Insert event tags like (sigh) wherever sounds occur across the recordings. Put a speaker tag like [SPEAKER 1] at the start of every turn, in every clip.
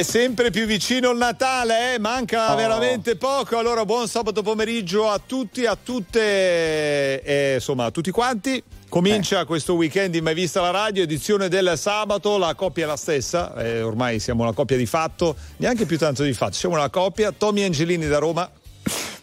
[SPEAKER 1] È sempre più vicino il Natale, eh? manca
[SPEAKER 2] Oh.
[SPEAKER 1] veramente poco. Allora, buon sabato pomeriggio a tutti, a tutte, eh, insomma, a tutti quanti. Comincia questo weekend in Mai Vista la Radio, edizione del sabato, la coppia è la stessa, eh, ormai siamo una coppia di fatto, neanche più tanto di fatto, siamo una coppia, Tommy Angelini da Roma.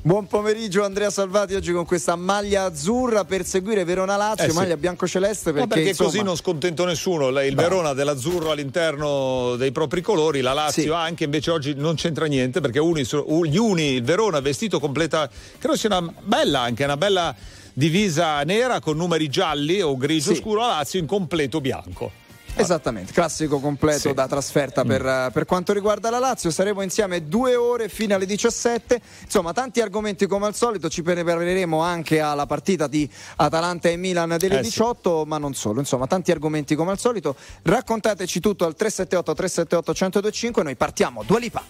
[SPEAKER 2] Buon pomeriggio Andrea Salvati oggi con questa maglia azzurra per seguire Verona Lazio,
[SPEAKER 1] Eh sì.
[SPEAKER 2] maglia bianco-celeste perché,
[SPEAKER 1] Ma perché
[SPEAKER 2] insomma,
[SPEAKER 1] così non scontento nessuno. Il Verona dell'azzurro all'interno dei propri colori, la Lazio
[SPEAKER 2] Sì.
[SPEAKER 1] anche, invece oggi non c'entra niente perché uni, gli uni, il Verona vestito completa, credo sia una bella anche, una bella divisa nera con numeri gialli o grigio
[SPEAKER 2] Sì.
[SPEAKER 1] scuro, la Lazio in completo bianco.
[SPEAKER 2] Esattamente, classico completo
[SPEAKER 1] Sì. Mm.
[SPEAKER 2] da trasferta per, eh, per quanto riguarda la Lazio. Saremo insieme due ore fino alle 17. Insomma, tanti argomenti come al solito. Ci prepareremo anche alla partita di Atalanta e Milan delle
[SPEAKER 1] Eh sì.
[SPEAKER 2] 18, ma non solo. Insomma, tanti argomenti come al solito. Raccontateci tutto al 378 378 1025. Noi partiamo. Due Lipa.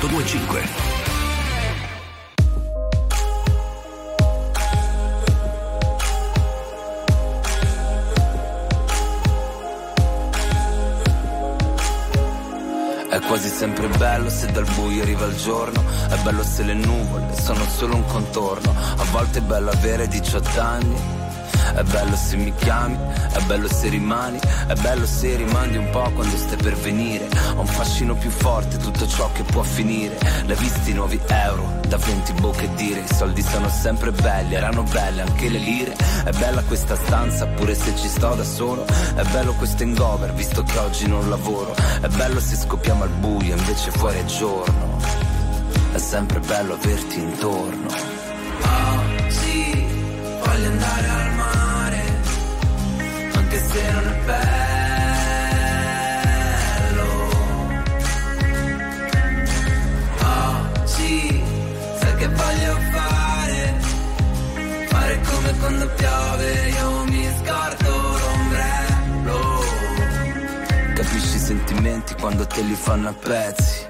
[SPEAKER 3] 1025.
[SPEAKER 4] È quasi sempre bello se dal buio arriva il giorno, è bello se le nuvole sono solo un contorno, a volte è bello avere 18 anni. È bello se mi chiami, è bello se rimani, è bello se rimandi un po' quando stai per venire. Ho un fascino più forte, tutto ciò che può finire. L'hai visti nuovi euro, da 20 bocche dire, i soldi sono sempre belli, erano belle anche le lire. È bella questa stanza, pure se ci sto da solo. È bello questo hangover, visto che oggi non lavoro. È bello se scoppiamo al buio, invece fuori è giorno. È sempre bello averti intorno. Se non è bello. Oggi sai che voglio fare, fare come quando piove, io sentimenti quando te li fanno a pezzi.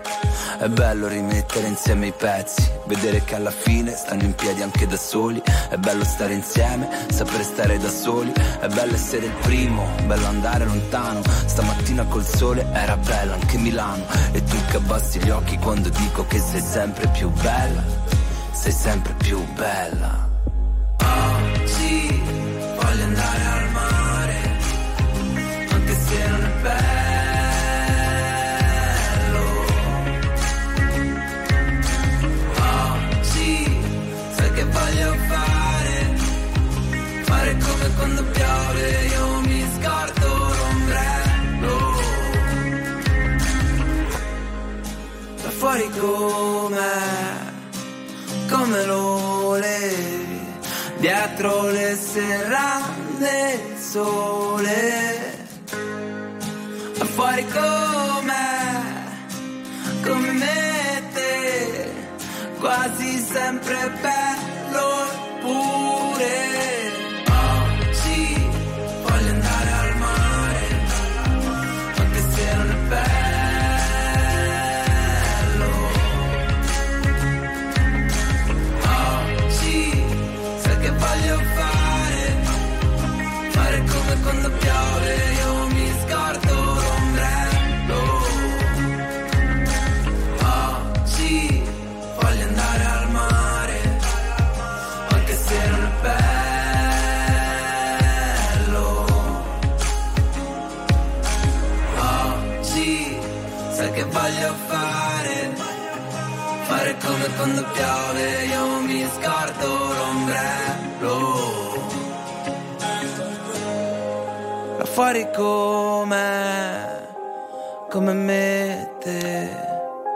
[SPEAKER 4] È bello rimettere insieme i pezzi, vedere che alla fine stanno in piedi anche da soli. È bello stare insieme, sapere stare da soli. È bello essere il primo, bello andare lontano. Stamattina col sole era bella anche Milano. E tu che abbassi gli occhi quando dico che sei sempre più bella. Sei sempre più bella. Io mi scordo l'ombrello. Da fuori come lo volevi, dietro le serrande sole. Da fuori com'è, come me te, quasi sempre bello pure. Quando piove, io mi scordo l'ombrello. Là fuori come, come mette.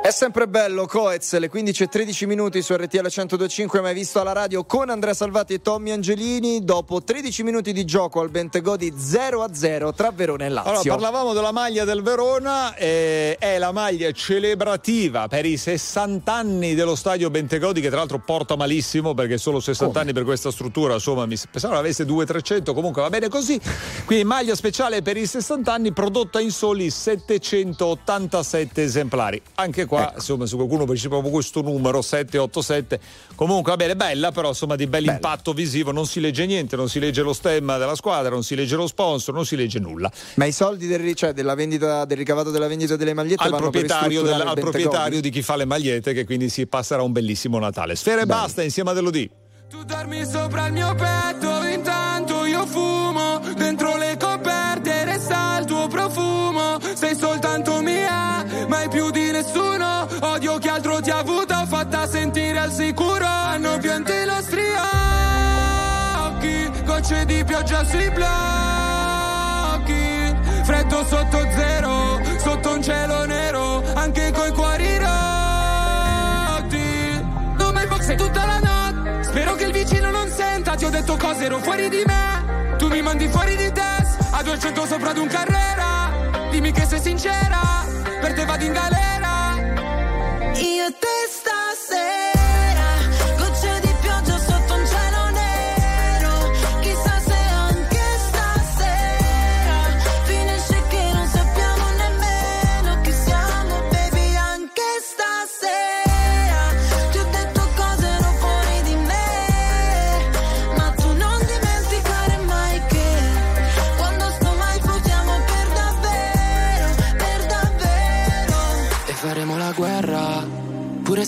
[SPEAKER 5] È sempre bello, Coez, le 15 e 13 minuti su RTL 1025, mai visto alla radio con Andrea Salvati e Tommy Angelini. Dopo 13 minuti di gioco al Bentegodi 0 a 0 tra Verona e Lazio.
[SPEAKER 1] Allora, parlavamo della maglia del Verona, eh, è la maglia celebrativa per i 60 anni dello stadio Bentegodi, che tra l'altro porta malissimo perché solo 60 anni per questa struttura, insomma, mi pensavo avesse 200-300, comunque va bene così. Quindi maglia speciale per i 60 anni prodotta in soli 787 esemplari. Anche qua, insomma, se qualcuno dice proprio questo numero 787, comunque va bene, bella, però insomma di bell'impatto visivo, non si legge niente, non si legge lo stemma della squadra, non si legge lo sponsor, non si legge nulla.
[SPEAKER 5] Ma i soldi del, cioè, della vendita, del ricavato della vendita delle magliette
[SPEAKER 1] al
[SPEAKER 5] vanno
[SPEAKER 1] proprietario,
[SPEAKER 5] per
[SPEAKER 1] del- al proprietario di chi fa le magliette che quindi si passerà un bellissimo Natale. Sfera e basta insieme a Delodì.
[SPEAKER 6] Tu dormi sopra il mio petto, gocce di pioggia sui blocchi. Freddo sotto zero, sotto un cielo nero, anche coi cuori rotti. Non mai boxe tutta la notte. Spero che il vicino non senta. Ti ho detto cose, ero fuori di me. Tu mi mandi fuori di testa. A 200 sopra di un carrera. Dimmi che sei sincera. Per te vado in galera.
[SPEAKER 2] Io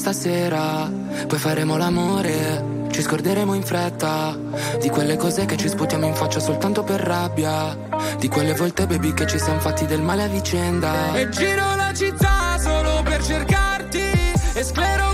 [SPEAKER 2] stasera.
[SPEAKER 6] Poi faremo l'amore, ci scorderemo in fretta. Di quelle cose che ci sputiamo in faccia soltanto per rabbia. Di quelle volte, baby, che ci siamo fatti del male a vicenda. E giro la città solo per cercarti. E sclero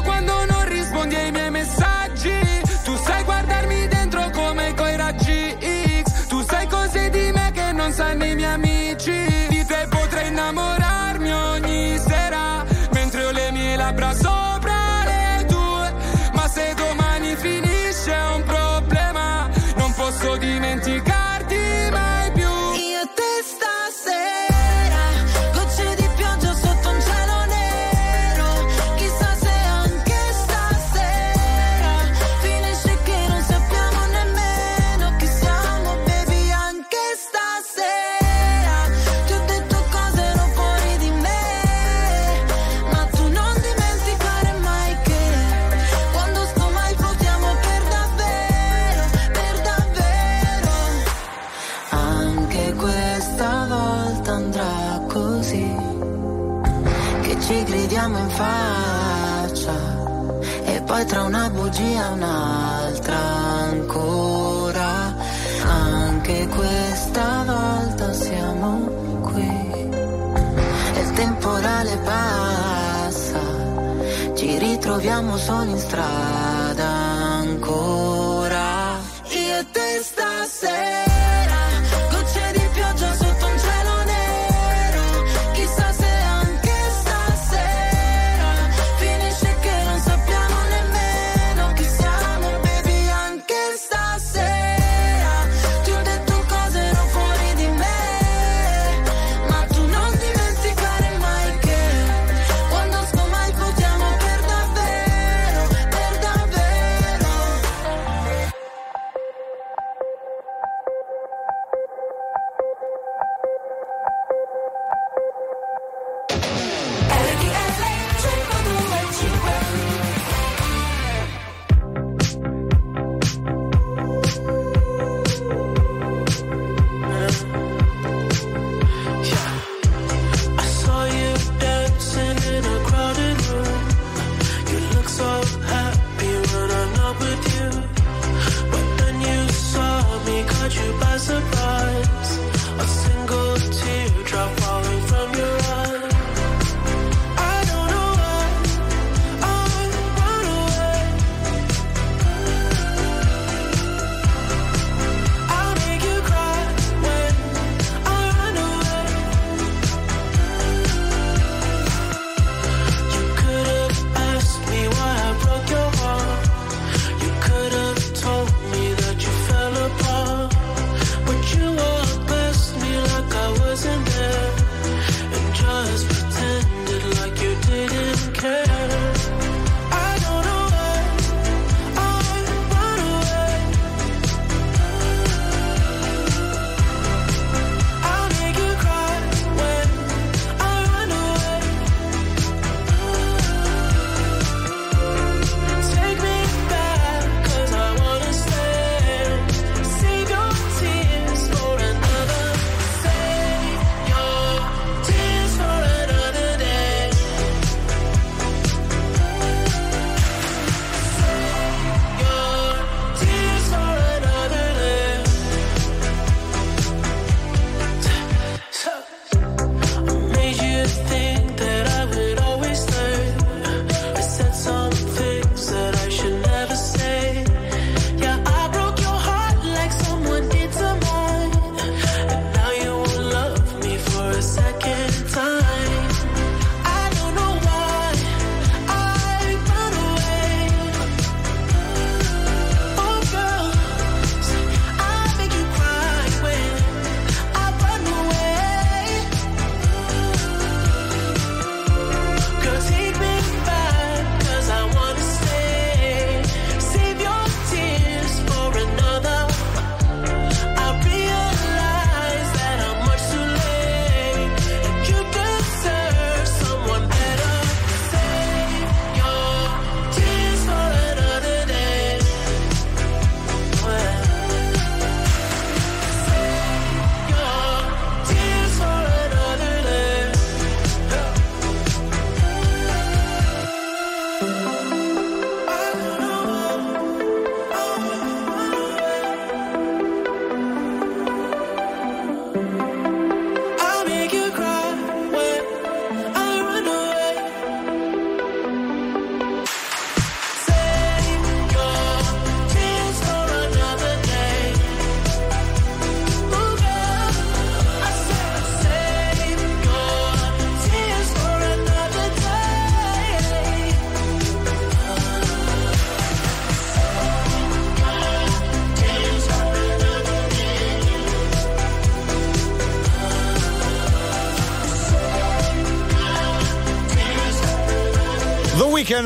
[SPEAKER 7] Ci ritroviamo solo in strada ancora. Io te stasera.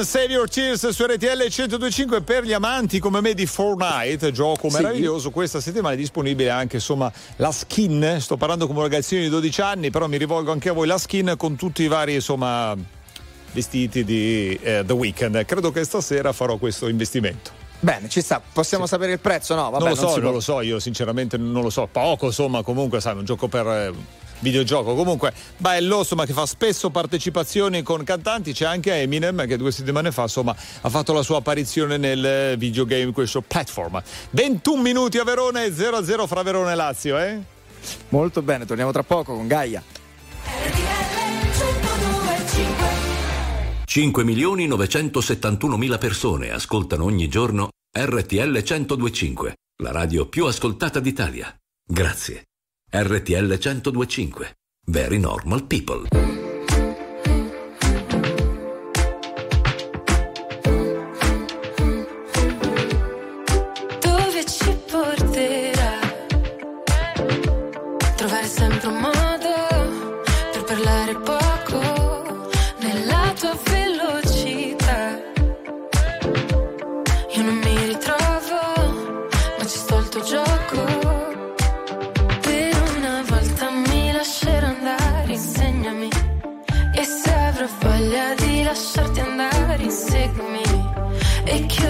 [SPEAKER 8] Save Your Tears
[SPEAKER 1] su RTL 1025 per gli amanti come me di Fortnite, gioco
[SPEAKER 5] sì.
[SPEAKER 1] meraviglioso. Questa settimana è disponibile anche insomma la skin. Sto parlando come un ragazzino di 12 anni, però mi rivolgo anche a voi la skin con tutti i vari insomma vestiti di eh, The Weeknd. Credo che stasera farò questo investimento.
[SPEAKER 5] Bene, ci sta. Possiamo sì. sapere il prezzo? No, vabbè,
[SPEAKER 1] non lo so, non,
[SPEAKER 5] non
[SPEAKER 1] lo so, io sinceramente non lo so. Poco, insomma, comunque, sai, un gioco per eh, videogioco. Comunque, bello, insomma, che fa spesso partecipazioni con cantanti. C'è anche Eminem che due settimane fa, insomma, ha fatto la sua apparizione nel videogame, questo platform. 21 minuti a Verona e 0-0 fra Verona e Lazio, eh?
[SPEAKER 5] Molto bene, torniamo tra poco con Gaia.
[SPEAKER 3] 5 milioni 971 mila persone ascoltano ogni giorno RTL 1025, la radio più ascoltata d'Italia. Grazie. RTL 1025. Very normal people.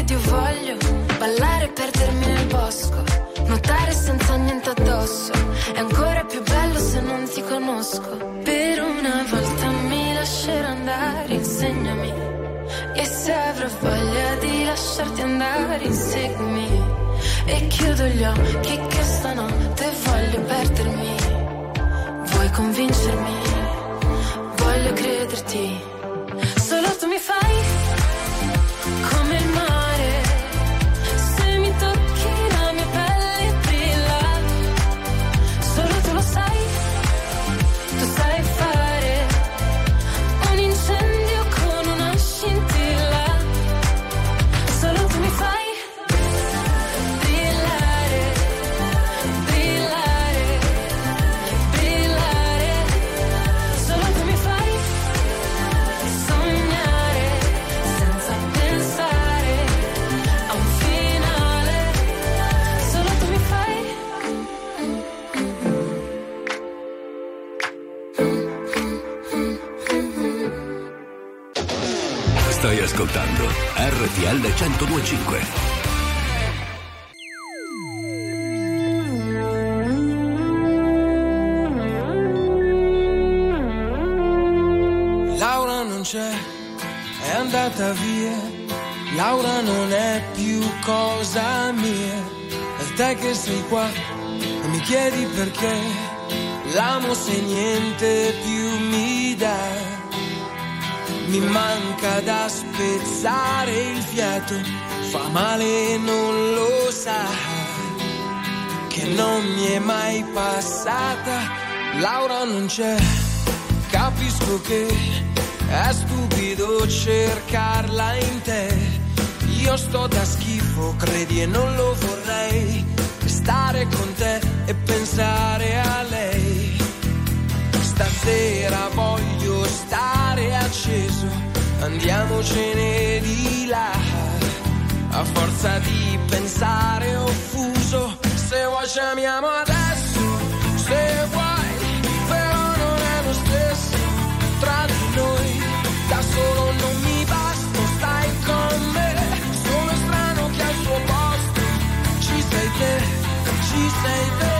[SPEAKER 2] Ed io voglio Ballare e perdermi nel bosco Nuotare senza niente addosso. È ancora più bello se non ti conosco. Per una volta mi lascerò andare Insegnami. E se avrò voglia di lasciarti andare Inseguimi. E chiudo gli occhi che stanotte voglio perdermi. Vuoi convincermi? Voglio crederti.
[SPEAKER 3] Ascoltando RTL 1025.
[SPEAKER 9] Laura non c'è, è andata via. Laura non è più cosa mia. È te che sei qua e mi chiedi perché. L'amo se niente più mi dà. Mi manca da spezzare il fiato. Fa male, non lo sa. Che non mi è mai passata. Laura non c'è Capisco che è stupido cercarla in te. Io sto da schifo, credi e non lo vorrei. Stare con te e pensare a lei. Stasera voglio stare acceso, andiamocene di là. A forza di pensare offuso, se vuoi ci amiamo adesso, se vuoi, però non è lo stesso tra di noi. Da solo non mi basta, stai con me. Sono strano che al suo posto ci sei te, ci sei te.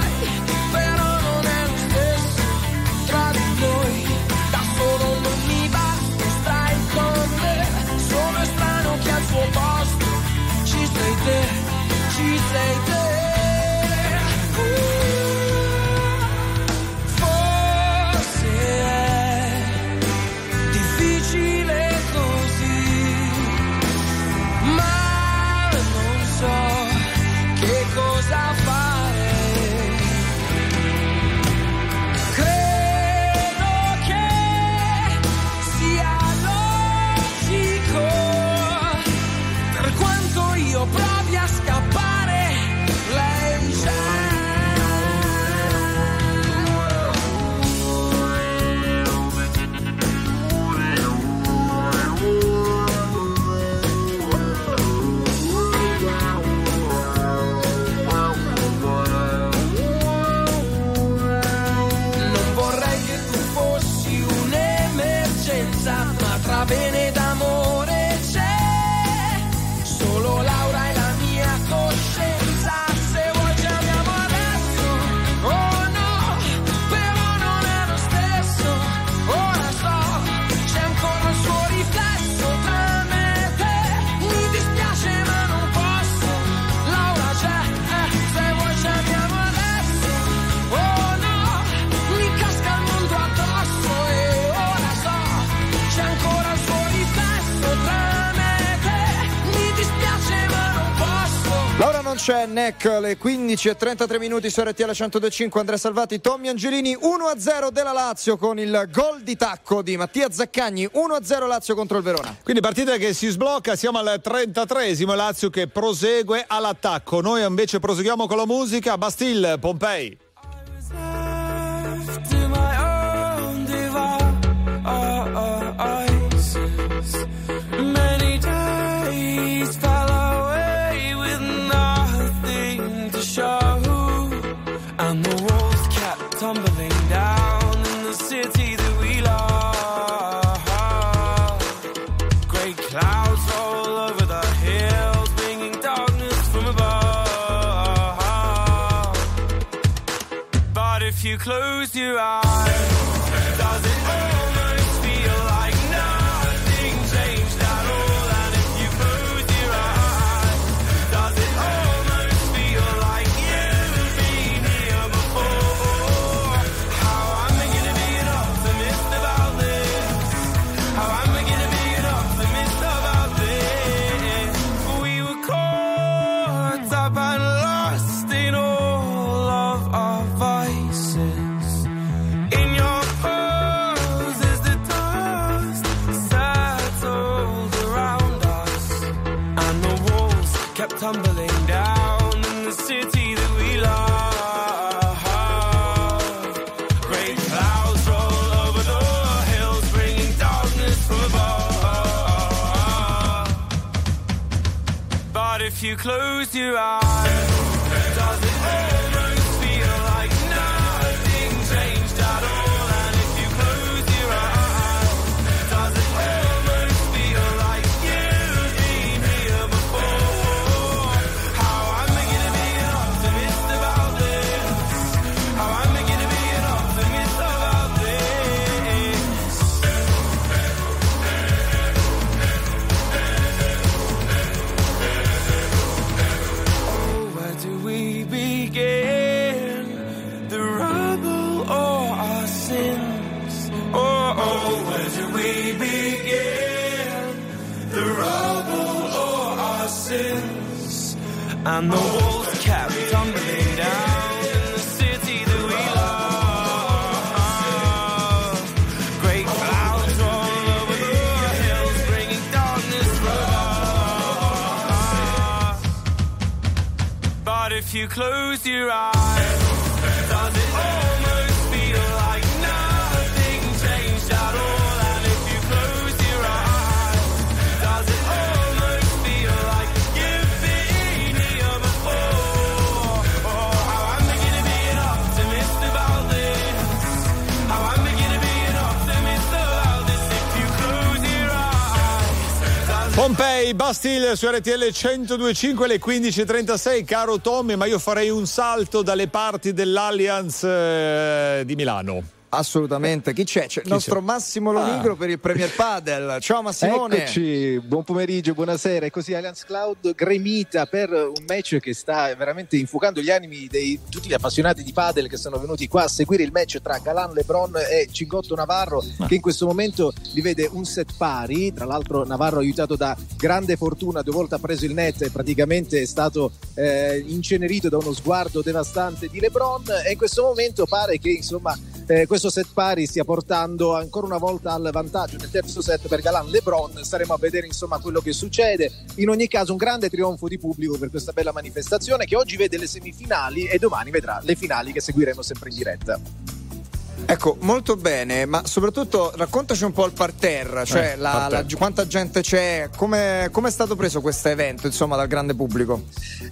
[SPEAKER 9] later Neck e 33 minuti su RTL 125 Andrea Salvati, Tommy Angelini 1-0 della Lazio con il gol di tacco di Mattia Zaccagni 1-0 Lazio contro il Verona.
[SPEAKER 1] Quindi partita che si sblocca, siamo al 33esimo Lazio che prosegue all'attacco. Noi invece proseguiamo con la musica Bastille, Pompei.
[SPEAKER 10] close your eyes you close your eyes. And the walls kept tumbling down in the city that we. Great clouds roll over the hills, bringing darkness But if you close your eyes,
[SPEAKER 1] Bastille su RTL 1025 alle 15.36. Caro Tommy, ma io farei un salto dalle parti dell'Allianz eh, di Milano.
[SPEAKER 5] Assolutamente, chi c'è? C'è il
[SPEAKER 1] Chi
[SPEAKER 5] nostro
[SPEAKER 1] c'è?
[SPEAKER 5] Massimo
[SPEAKER 1] Ah.
[SPEAKER 5] Lonigro per il Premier Padel. Ciao Massimone.
[SPEAKER 11] Eccoci, buon pomeriggio, buonasera. E così Allianz Cloud gremita per un match che sta veramente infuocando gli animi di tutti gli appassionati di padel che sono venuti qua a seguire il match tra Galan Lebron e Cingotto Navarro che in questo momento li vede un set pari. Tra l'altro Navarro aiutato da grande fortuna, due volte ha preso il net e praticamente è stato eh, incenerito da uno sguardo devastante di Lebron e in questo momento pare che insomma eh, questo set pari stia portando ancora una volta al vantaggio nel terzo set per Galan Lebron. Staremo a vedere insomma quello che succede. In ogni caso un grande trionfo di pubblico per questa bella manifestazione che oggi vede le semifinali e domani vedrà le finali che seguiremo sempre in diretta.
[SPEAKER 5] Ecco, molto bene, ma soprattutto raccontaci un po' il parterre, cioè
[SPEAKER 1] Eh,
[SPEAKER 5] la-
[SPEAKER 1] parterre.
[SPEAKER 5] la- quanta gente c'è, come come è stato preso questo evento insomma dal grande pubblico?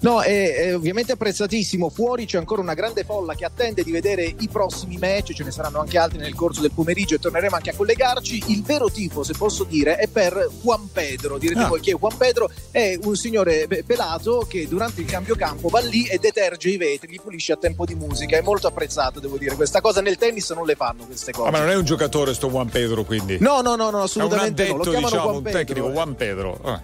[SPEAKER 11] No, è, è ovviamente apprezzatissimo. Fuori c'è ancora una grande folla che attende di vedere i prossimi match, ce ne saranno anche altri nel corso del pomeriggio e torneremo anche a collegarci. Il vero tifo, se posso dire, è per Juan Pedro. Direte
[SPEAKER 1] Ah.
[SPEAKER 11] voi chi è Juan Pedro? È un signore pe- pelato che durante il cambio campo va lì e deterge i vetri, li pulisce a tempo di musica. È molto apprezzato, devo dire. Questa cosa nel tennis non le fanno queste cose.
[SPEAKER 1] Ah, ma non è un giocatore sto Juan Pedro, quindi.
[SPEAKER 11] No, no, no, no,
[SPEAKER 1] è un
[SPEAKER 11] assolutamente no. Lo
[SPEAKER 1] addetto,
[SPEAKER 11] chiamano
[SPEAKER 1] diciamo,
[SPEAKER 11] Juan
[SPEAKER 1] un
[SPEAKER 11] Pedro.
[SPEAKER 1] tecnico,
[SPEAKER 11] eh.
[SPEAKER 1] Juan Pedro. Ah,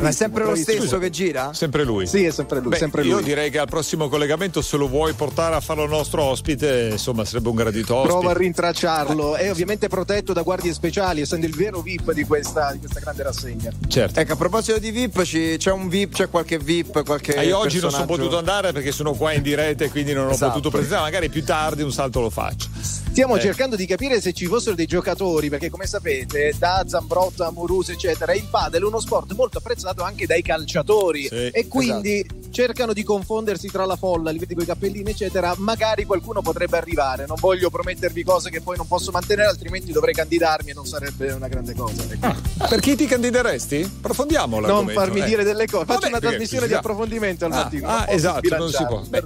[SPEAKER 5] Ma è sempre lo
[SPEAKER 11] bravissimo.
[SPEAKER 5] stesso che gira?
[SPEAKER 1] sempre lui.
[SPEAKER 11] Sì, è sempre lui,
[SPEAKER 1] Beh,
[SPEAKER 11] sempre
[SPEAKER 1] io
[SPEAKER 11] lui.
[SPEAKER 1] direi che al prossimo collegamento, se lo vuoi portare a farlo nostro ospite, insomma, sarebbe un gradito ospite.
[SPEAKER 11] Prova a rintracciarlo. È ovviamente protetto da guardie speciali, essendo il vero VIP di questa, di questa grande rassegna.
[SPEAKER 1] Certo.
[SPEAKER 5] Ecco, a proposito di VIP, ci- c'è un VIP, c'è qualche VIP, qualche
[SPEAKER 1] Ah, io oggi non sono potuto andare perché sono qua in diretta e quindi non ho
[SPEAKER 5] Esatto.
[SPEAKER 1] potuto presentare. Magari più tardi un salto lo faccio.
[SPEAKER 11] Stiamo
[SPEAKER 1] Eh.
[SPEAKER 11] cercando di capire se ci fossero dei giocatori, perché come sapete, da Zambrotta a Muruso, eccetera, il padel è uno sport molto apprezzato anche dai calciatori.
[SPEAKER 1] Sì,
[SPEAKER 11] e quindi cercano di confondersi tra la folla, li vedi con i cappellini, eccetera. Magari qualcuno potrebbe arrivare. Non voglio promettervi cose che poi non posso mantenere, altrimenti dovrei candidarmi e non sarebbe una grande cosa. ecco.
[SPEAKER 1] Per chi ti candideresti? Approfondiamo
[SPEAKER 11] non farmi
[SPEAKER 1] eh.
[SPEAKER 11] dire delle cose. Faccio
[SPEAKER 1] Vabbè,
[SPEAKER 11] una trasmissione di approfondimento al
[SPEAKER 1] Ah,
[SPEAKER 11] mattino.
[SPEAKER 1] ah, esatto, non si può. Beh.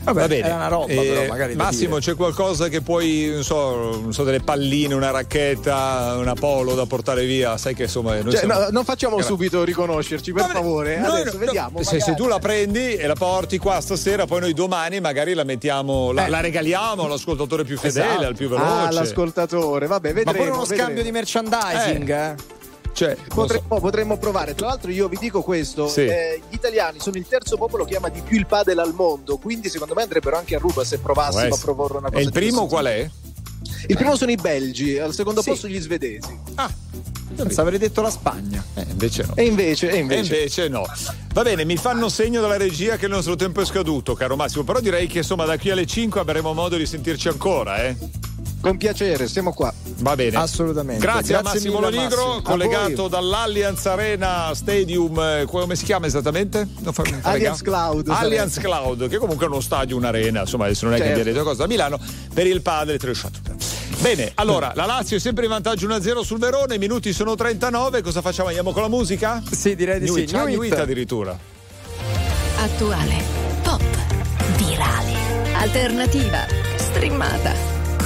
[SPEAKER 5] Vabbè,
[SPEAKER 1] Va bene.
[SPEAKER 5] è una roba, però, magari da
[SPEAKER 1] Massimo, c'è qualcosa che puoi, non so, non so, delle palline, una racchetta, una polo da portare via? Sai che insomma. Noi
[SPEAKER 11] Cioè,
[SPEAKER 1] siamo-
[SPEAKER 11] no, non facciamo
[SPEAKER 1] Gra-
[SPEAKER 11] subito riconoscerci, per favore.
[SPEAKER 1] noi
[SPEAKER 11] Adesso
[SPEAKER 1] no-
[SPEAKER 11] vediamo.
[SPEAKER 1] Se, se tu la prendi e la porti qua stasera, poi noi domani magari la mettiamo, la,
[SPEAKER 5] Eh.
[SPEAKER 1] la regaliamo all'ascoltatore più fedele,
[SPEAKER 5] Esatto.
[SPEAKER 1] al più
[SPEAKER 11] Ah,
[SPEAKER 1] veloce.
[SPEAKER 11] l'ascoltatore, vabbè,
[SPEAKER 5] Ma
[SPEAKER 11] vedremo.
[SPEAKER 5] pure uno scambio di
[SPEAKER 11] vedremo.
[SPEAKER 5] merchandising, eh?
[SPEAKER 1] Cioè, non so.
[SPEAKER 11] Potremmo, potremmo provare. Tra l'altro, io vi dico questo:
[SPEAKER 1] Sì.
[SPEAKER 11] eh, gli italiani sono il terzo popolo che ama di più il padel al mondo. Quindi, secondo me, andrebbero anche a ruba se provassimo
[SPEAKER 1] Può
[SPEAKER 11] a proporre una cosa
[SPEAKER 1] E il primo qual è?
[SPEAKER 11] Il primo sono i belgi, al secondo
[SPEAKER 1] Sì.
[SPEAKER 11] posto gli svedesi.
[SPEAKER 1] Ah,
[SPEAKER 5] Pensa, avrei detto la Spagna.
[SPEAKER 1] eh, invece no.
[SPEAKER 11] E invece, e
[SPEAKER 1] E
[SPEAKER 11] invece.
[SPEAKER 1] invece no. Va bene, mi fanno segno dalla regia che il nostro tempo è scaduto, caro Massimo. Però direi che insomma da qui alle 5 avremo modo di sentirci ancora, eh.
[SPEAKER 11] Con piacere, siamo qua.
[SPEAKER 1] Va bene.
[SPEAKER 5] Assolutamente.
[SPEAKER 1] Grazie, a
[SPEAKER 5] Grazie
[SPEAKER 1] Massimo
[SPEAKER 5] mille,
[SPEAKER 1] Lonigro,
[SPEAKER 5] Massimo. A
[SPEAKER 1] collegato dall'Allianz Arena Stadium. eh, Come si chiama esattamente? Non fa-.
[SPEAKER 11] Allianz Cloud,
[SPEAKER 1] Allianz
[SPEAKER 11] sarebbe.
[SPEAKER 1] Cloud, che comunque è uno stadio, un'arena, insomma, adesso non è che
[SPEAKER 11] Certo.
[SPEAKER 1] abbia detto cosa a Milano, per il padre tre shot. Bene, allora, la Lazio è sempre in vantaggio 1-0 sul Verone, i minuti sono 39, cosa facciamo? Andiamo con la musica?
[SPEAKER 5] Sì, direi di
[SPEAKER 1] New
[SPEAKER 5] sì. New
[SPEAKER 1] New
[SPEAKER 5] Hit.
[SPEAKER 1] Hit addirittura.
[SPEAKER 2] Attuale, pop, virale, alternativa, streamata,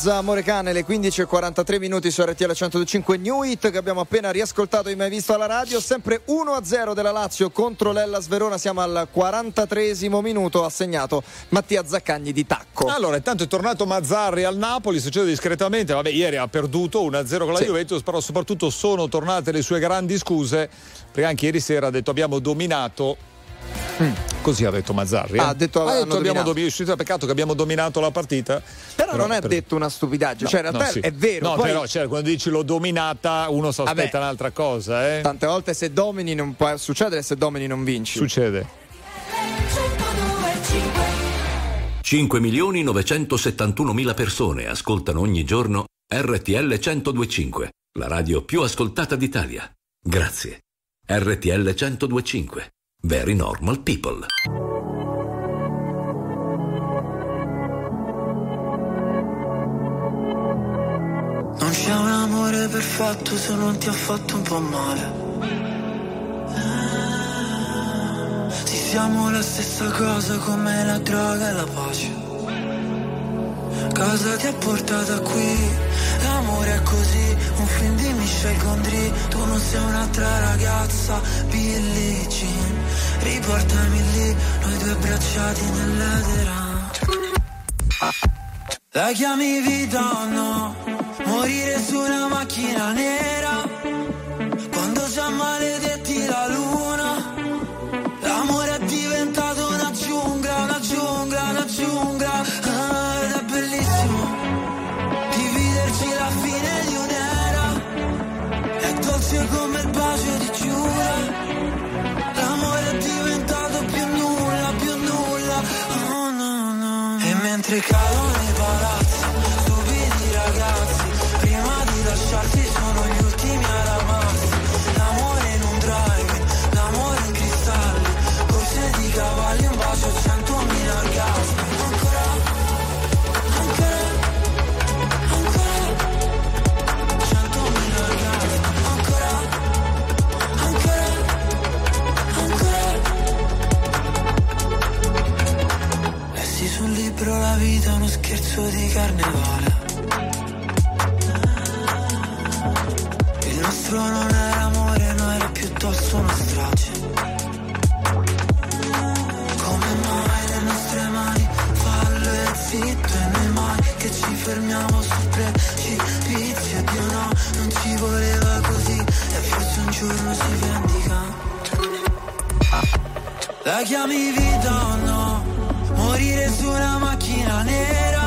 [SPEAKER 5] Emma Lazza, Amore Cane, le 15.43 minuti su RTL 105 New Hit che abbiamo appena riascoltato e mai visto alla radio. Sempre 1-0 della Lazio contro l'Ellas Verona. Siamo al 43 minuto. Ha segnato Mattia Zaccagni di tacco.
[SPEAKER 1] Allora, intanto è tornato Mazzarri al Napoli, succede discretamente, vabbè, ieri ha perduto 1-0 con la
[SPEAKER 5] Sì.
[SPEAKER 1] Juventus, però soprattutto sono tornate le sue grandi scuse, perché anche ieri sera ha detto abbiamo dominato. Così ha detto Mazzarri. eh.
[SPEAKER 5] Ha detto, hanno
[SPEAKER 1] abbiamo
[SPEAKER 5] dominato.
[SPEAKER 1] Peccato che abbiamo dominato la partita.
[SPEAKER 5] Però, non è
[SPEAKER 1] per-
[SPEAKER 5] detto una stupidaggine,
[SPEAKER 1] No,
[SPEAKER 5] cioè in realtà
[SPEAKER 1] no, sì.
[SPEAKER 5] è vero.
[SPEAKER 1] No,
[SPEAKER 5] poi,
[SPEAKER 1] però cioè, quando dici l'ho dominata, uno si aspetta un'altra cosa, eh.
[SPEAKER 5] Tante volte se domini non può succedere se domini non vinci.
[SPEAKER 1] Succede.
[SPEAKER 3] 5 milioni 971 mila persone ascoltano ogni giorno RTL 1025, la radio più ascoltata d'Italia. Grazie. RTL 1025. Very normal people.
[SPEAKER 12] Non c'è un amore perfetto se non ti ha fatto un po' male. Sì, siamo la stessa cosa come la droga e la pace. Cosa ti ha portato qui? L'amore è così, un film di Michel Gondry. Tu non sei un'altra ragazza, Billie Jean. Riportami lì, noi due abbracciati nell'edera. La chiami vita o no? Morire su una macchina nera. Quando già maledetti la luna. L'amore è diventato una giungla, una giungla, una giungla. Ah, Ed è bellissimo Dividerci la fine di un'era. È dolce come il bacio di Giura E libro la vita è uno scherzo di carnevale. Il nostro non era amore, no era piuttosto una strage. Come mai le nostre mani fallo e zitto e noi mai che ci fermiamo sul precipizio Dio no, non ci voleva così. E forse un giorno si vendica. La chiami vita o no? Morire su una macchina nera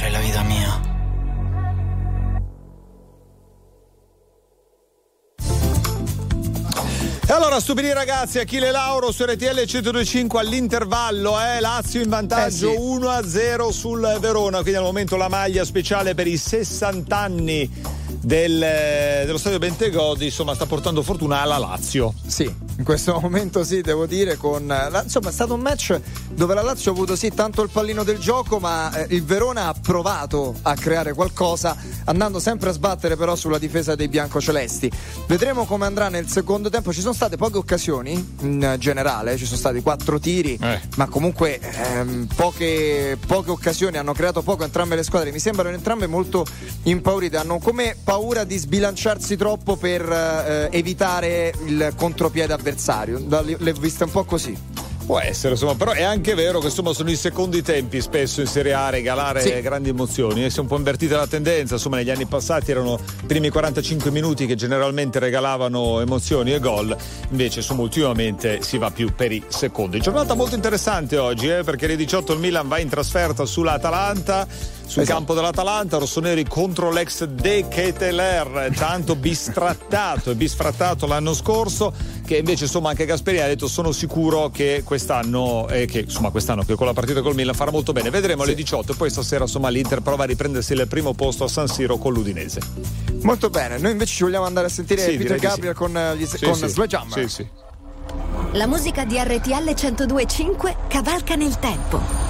[SPEAKER 12] fammi sbagliare la vita mia.
[SPEAKER 1] E allora, stupidi ragazzi, Achille Lauro su RTL 125 all'intervallo, eh? Lazio in vantaggio
[SPEAKER 5] Eh sì.
[SPEAKER 1] 1-0 sul Verona, quindi al momento la maglia speciale per i 60 anni del- dello stadio Bentegodi, insomma sta portando fortuna alla Lazio.
[SPEAKER 5] Sì, in questo momento sì, devo dire, con la- insomma è stato un match dove la Lazio ha avuto sì tanto il pallino del gioco, ma eh, il Verona ha provato a creare qualcosa, andando sempre a sbattere però sulla difesa dei biancocelesti. Vedremo come andrà nel secondo tempo. Ci sono state poche occasioni in generale, ci sono stati quattro tiri,
[SPEAKER 1] Eh.
[SPEAKER 5] ma comunque ehm, poche, poche occasioni, hanno creato poco entrambe le squadre. Mi sembrano entrambe molto impaurite, hanno come paura di sbilanciarsi troppo per eh, evitare il contropiede avversario. Da- Le le ho viste un po' così.
[SPEAKER 1] Può essere, insomma, però è anche vero che insomma sono i secondi tempi spesso in Serie A a regalare
[SPEAKER 5] Sì.
[SPEAKER 1] grandi emozioni. E si è un po' invertita la tendenza, insomma, negli anni passati erano i primi 45 minuti che generalmente regalavano emozioni e gol, invece insomma ultimamente si va più per i secondi. Giornata molto interessante oggi, eh, perché alle 18 il Milan va in trasferta sull'Atalanta. Sul
[SPEAKER 5] Esatto.
[SPEAKER 1] campo dell'Atalanta, rossoneri contro l'ex De Keteler, tanto bistrattato e bisfrattato l'anno scorso, che invece insomma anche Gasperini ha detto sono sicuro che quest'anno, eh, che insomma quest'anno che con la partita col Milan farà molto bene. Vedremo alle 18 e poi stasera insomma l'Inter prova a riprendersi il primo posto a San Siro con l'Udinese.
[SPEAKER 5] Molto bene, noi invece ci vogliamo andare a sentire
[SPEAKER 1] Sì,
[SPEAKER 5] Peter Gabriel
[SPEAKER 1] sì.
[SPEAKER 5] con, eh, gli-
[SPEAKER 1] Sì,
[SPEAKER 5] con
[SPEAKER 1] sì.
[SPEAKER 5] Sledgehammer.
[SPEAKER 1] Sì, sì.
[SPEAKER 13] La musica di RTL 1025 cavalca nel tempo.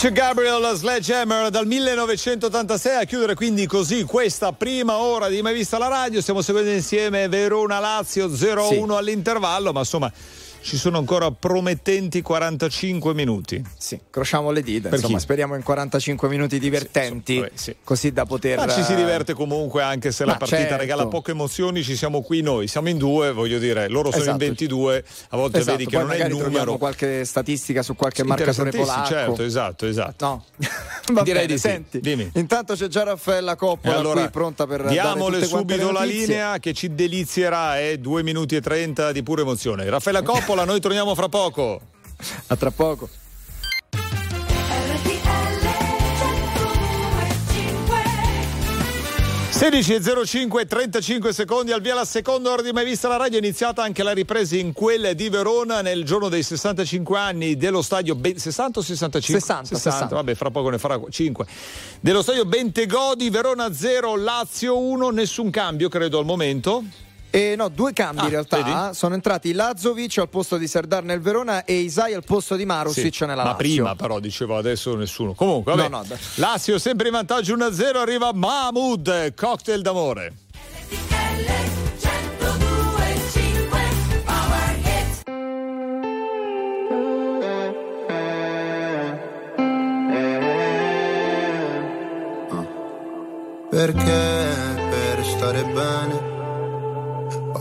[SPEAKER 1] Mitch Gabriel Sledgehammer dal 1986 a chiudere quindi così questa prima ora di Mai Vista la Radio. Stiamo seguendo insieme Verona-Lazio 0-1
[SPEAKER 5] Sì.
[SPEAKER 1] all'intervallo, ma insomma ci sono ancora promettenti 45 minuti.
[SPEAKER 5] Sì, crociamo le dita,
[SPEAKER 1] Per
[SPEAKER 5] insomma,
[SPEAKER 1] chi?
[SPEAKER 5] speriamo in 45 minuti divertenti,
[SPEAKER 1] vabbè, sì.
[SPEAKER 5] così da poter...
[SPEAKER 1] Ma ci si
[SPEAKER 5] eh,
[SPEAKER 1] diverte comunque anche se la
[SPEAKER 5] Ma
[SPEAKER 1] partita
[SPEAKER 5] certo.
[SPEAKER 1] regala poche emozioni, ci siamo qui noi, siamo in due, voglio dire, loro sono
[SPEAKER 5] Esatto.
[SPEAKER 1] in 22, a volte
[SPEAKER 5] Esatto,
[SPEAKER 1] vedi che
[SPEAKER 5] poi
[SPEAKER 1] non è il numero.
[SPEAKER 5] qualche statistica su qualche marcatore polacco.
[SPEAKER 1] certo, esatto, esatto.
[SPEAKER 5] No. (laughs) Va
[SPEAKER 1] Direi
[SPEAKER 5] bene,
[SPEAKER 1] di sì.
[SPEAKER 5] senti.
[SPEAKER 1] Dimmi.
[SPEAKER 5] Intanto c'è già Raffaella Coppola
[SPEAKER 1] allora
[SPEAKER 5] qui pronta per
[SPEAKER 1] diamole subito la linea che ci delizierà, eh, 2 minuti e 30 di pura emozione. Raffaella (laughs) Coppola, noi torniamo fra poco.
[SPEAKER 5] A tra poco.
[SPEAKER 1] 16.05 35 secondi al via la seconda ora di mai vista la radio è iniziata anche la ripresa in quella di Verona nel giorno dei 65 anni dello stadio ben- 60 o 65?
[SPEAKER 5] 60, 60.
[SPEAKER 1] vabbè fra poco ne farà 5 dello stadio Bentegodi Verona 0 Lazio 1 nessun cambio credo al momento
[SPEAKER 5] E no, due cambi
[SPEAKER 1] Ah,
[SPEAKER 5] in realtà.
[SPEAKER 1] vedi?
[SPEAKER 5] Sono entrati Lazovic al posto di Serdar nel Verona e Isai al posto di Marusic
[SPEAKER 1] Sì,
[SPEAKER 5] nella
[SPEAKER 1] ma
[SPEAKER 5] Lazio.
[SPEAKER 1] prima però dicevo adesso nessuno comunque vabbè.
[SPEAKER 5] No, no.
[SPEAKER 1] Lazio sempre in vantaggio 1-0 arriva Mahmoud cocktail d'amore
[SPEAKER 14] Perché per stare bene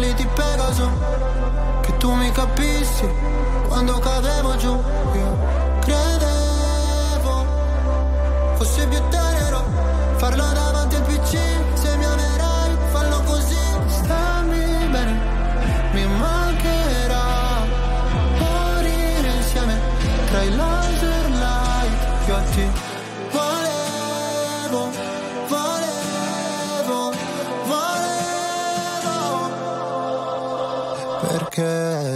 [SPEAKER 14] Ali di Pegaso, che tu mi capissi quando cadevo giù. Io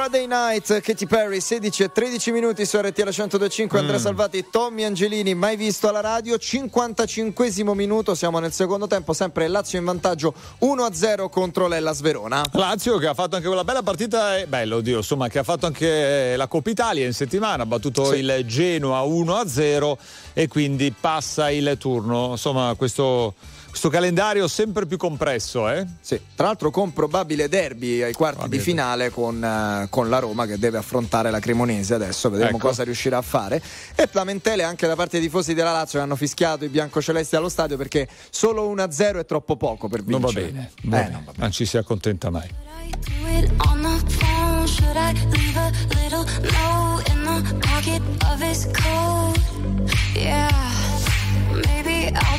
[SPEAKER 5] Friday Night, Katy Perry, 16 e 13 minuti su RTL 1025, Andrea
[SPEAKER 1] Mm.
[SPEAKER 5] Salvati, Tommy Angelini, mai visto alla radio, 55 minuto, siamo nel secondo tempo, sempre Lazio in vantaggio 1-0 contro l'Ellas Verona.
[SPEAKER 1] Lazio che ha fatto anche quella bella partita, eh, bello oddio, insomma, che ha fatto anche la Coppa Italia in settimana, ha battuto
[SPEAKER 5] Sì.
[SPEAKER 1] il Genoa 1-0 e quindi passa il turno. Insomma, questo, questo calendario sempre più compresso, eh?
[SPEAKER 5] Sì, tra l'altro con probabile derby ai quarti
[SPEAKER 1] Probabile
[SPEAKER 5] di finale con, eh, con la Roma che deve affrontare la Cremonese adesso, vedremo
[SPEAKER 1] Ecco.
[SPEAKER 5] cosa riuscirà a fare. E lamentele anche da parte dei tifosi della Lazio che hanno fischiato i biancocelesti allo stadio perché solo 1-0 è troppo poco per
[SPEAKER 1] Non
[SPEAKER 5] vincere.
[SPEAKER 1] va bene, va
[SPEAKER 5] Eh,
[SPEAKER 1] bene. non ci si accontenta mai.
[SPEAKER 2] Do it on the phone. Should I leave a little note in the pocket of his coat? Yeah.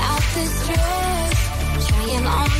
[SPEAKER 2] out this dress, trying on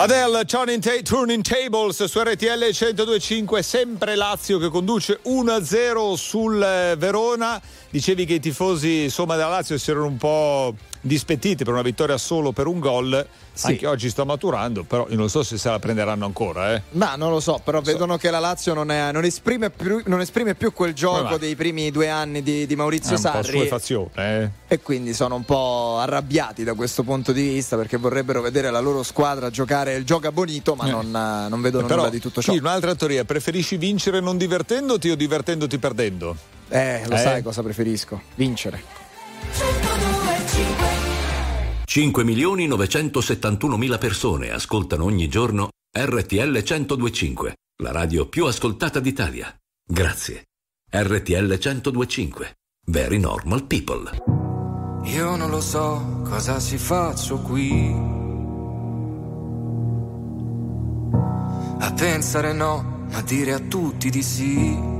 [SPEAKER 1] Adele, Turning, Ta- Turning Tables su RTL 1025, sempre Lazio che conduce 1-0 sul eh, Verona. Dicevi che i tifosi insomma, della Lazio si erano un po' dispettiti per una vittoria solo per un gol.
[SPEAKER 5] Sì.
[SPEAKER 1] Anche oggi sta maturando, però io non so se se la prenderanno ancora. Eh.
[SPEAKER 5] Ma non lo so, però vedono che la Lazio non, è- non esprime più, non esprime più quel gioco dei primi due anni di, di
[SPEAKER 1] È
[SPEAKER 5] Maurizio
[SPEAKER 1] un po'
[SPEAKER 5] Sarri.
[SPEAKER 1] suefazione. Eh.
[SPEAKER 5] E quindi sono un po' arrabbiati da questo punto di vista perché vorrebbero vedere la loro squadra giocare il gioca bonito, ma
[SPEAKER 1] Eh.
[SPEAKER 5] non, non vedono
[SPEAKER 1] Però,
[SPEAKER 5] nulla di tutto ciò.
[SPEAKER 1] sì, un'altra teoria, preferisci vincere non divertendoti o divertendoti perdendo?
[SPEAKER 5] Eh, lo
[SPEAKER 1] Eh?
[SPEAKER 5] sai cosa preferisco? Vincere.
[SPEAKER 3] 5 milioni 971 mila persone ascoltano ogni giorno RTL 1025, la radio più ascoltata d'Italia. Grazie. RTL 1025. Very normal people.
[SPEAKER 9] Io non lo so cosa si faccio qui. A pensare no, ma dire a tutti di sì.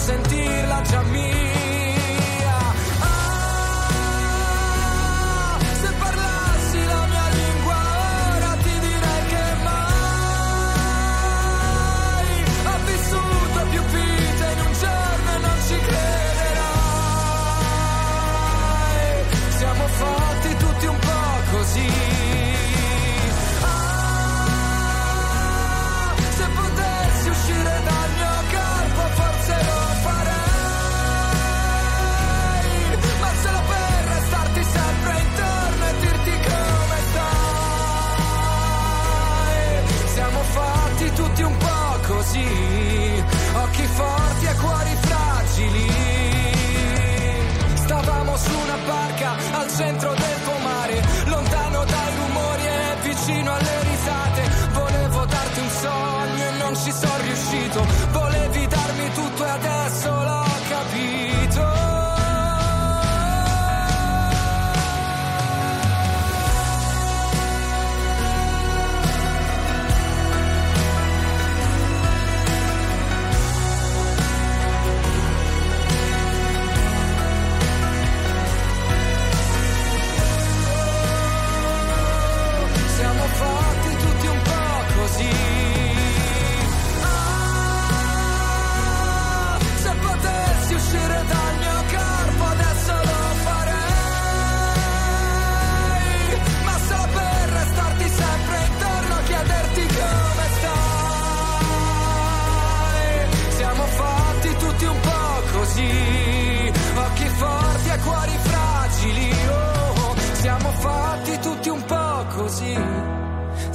[SPEAKER 9] sentirla già mia. Su una barca al centro del pomare, lontano dai rumori e vicino alle risate. Volevo darti un sogno e non ci sono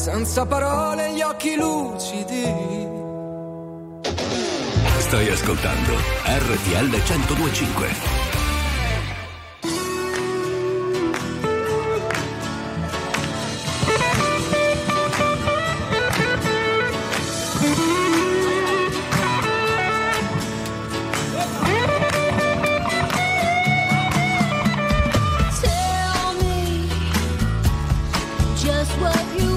[SPEAKER 9] senza parole gli occhi lucidi.
[SPEAKER 3] Stai ascoltando RTL 1025.
[SPEAKER 2] Tell me just what you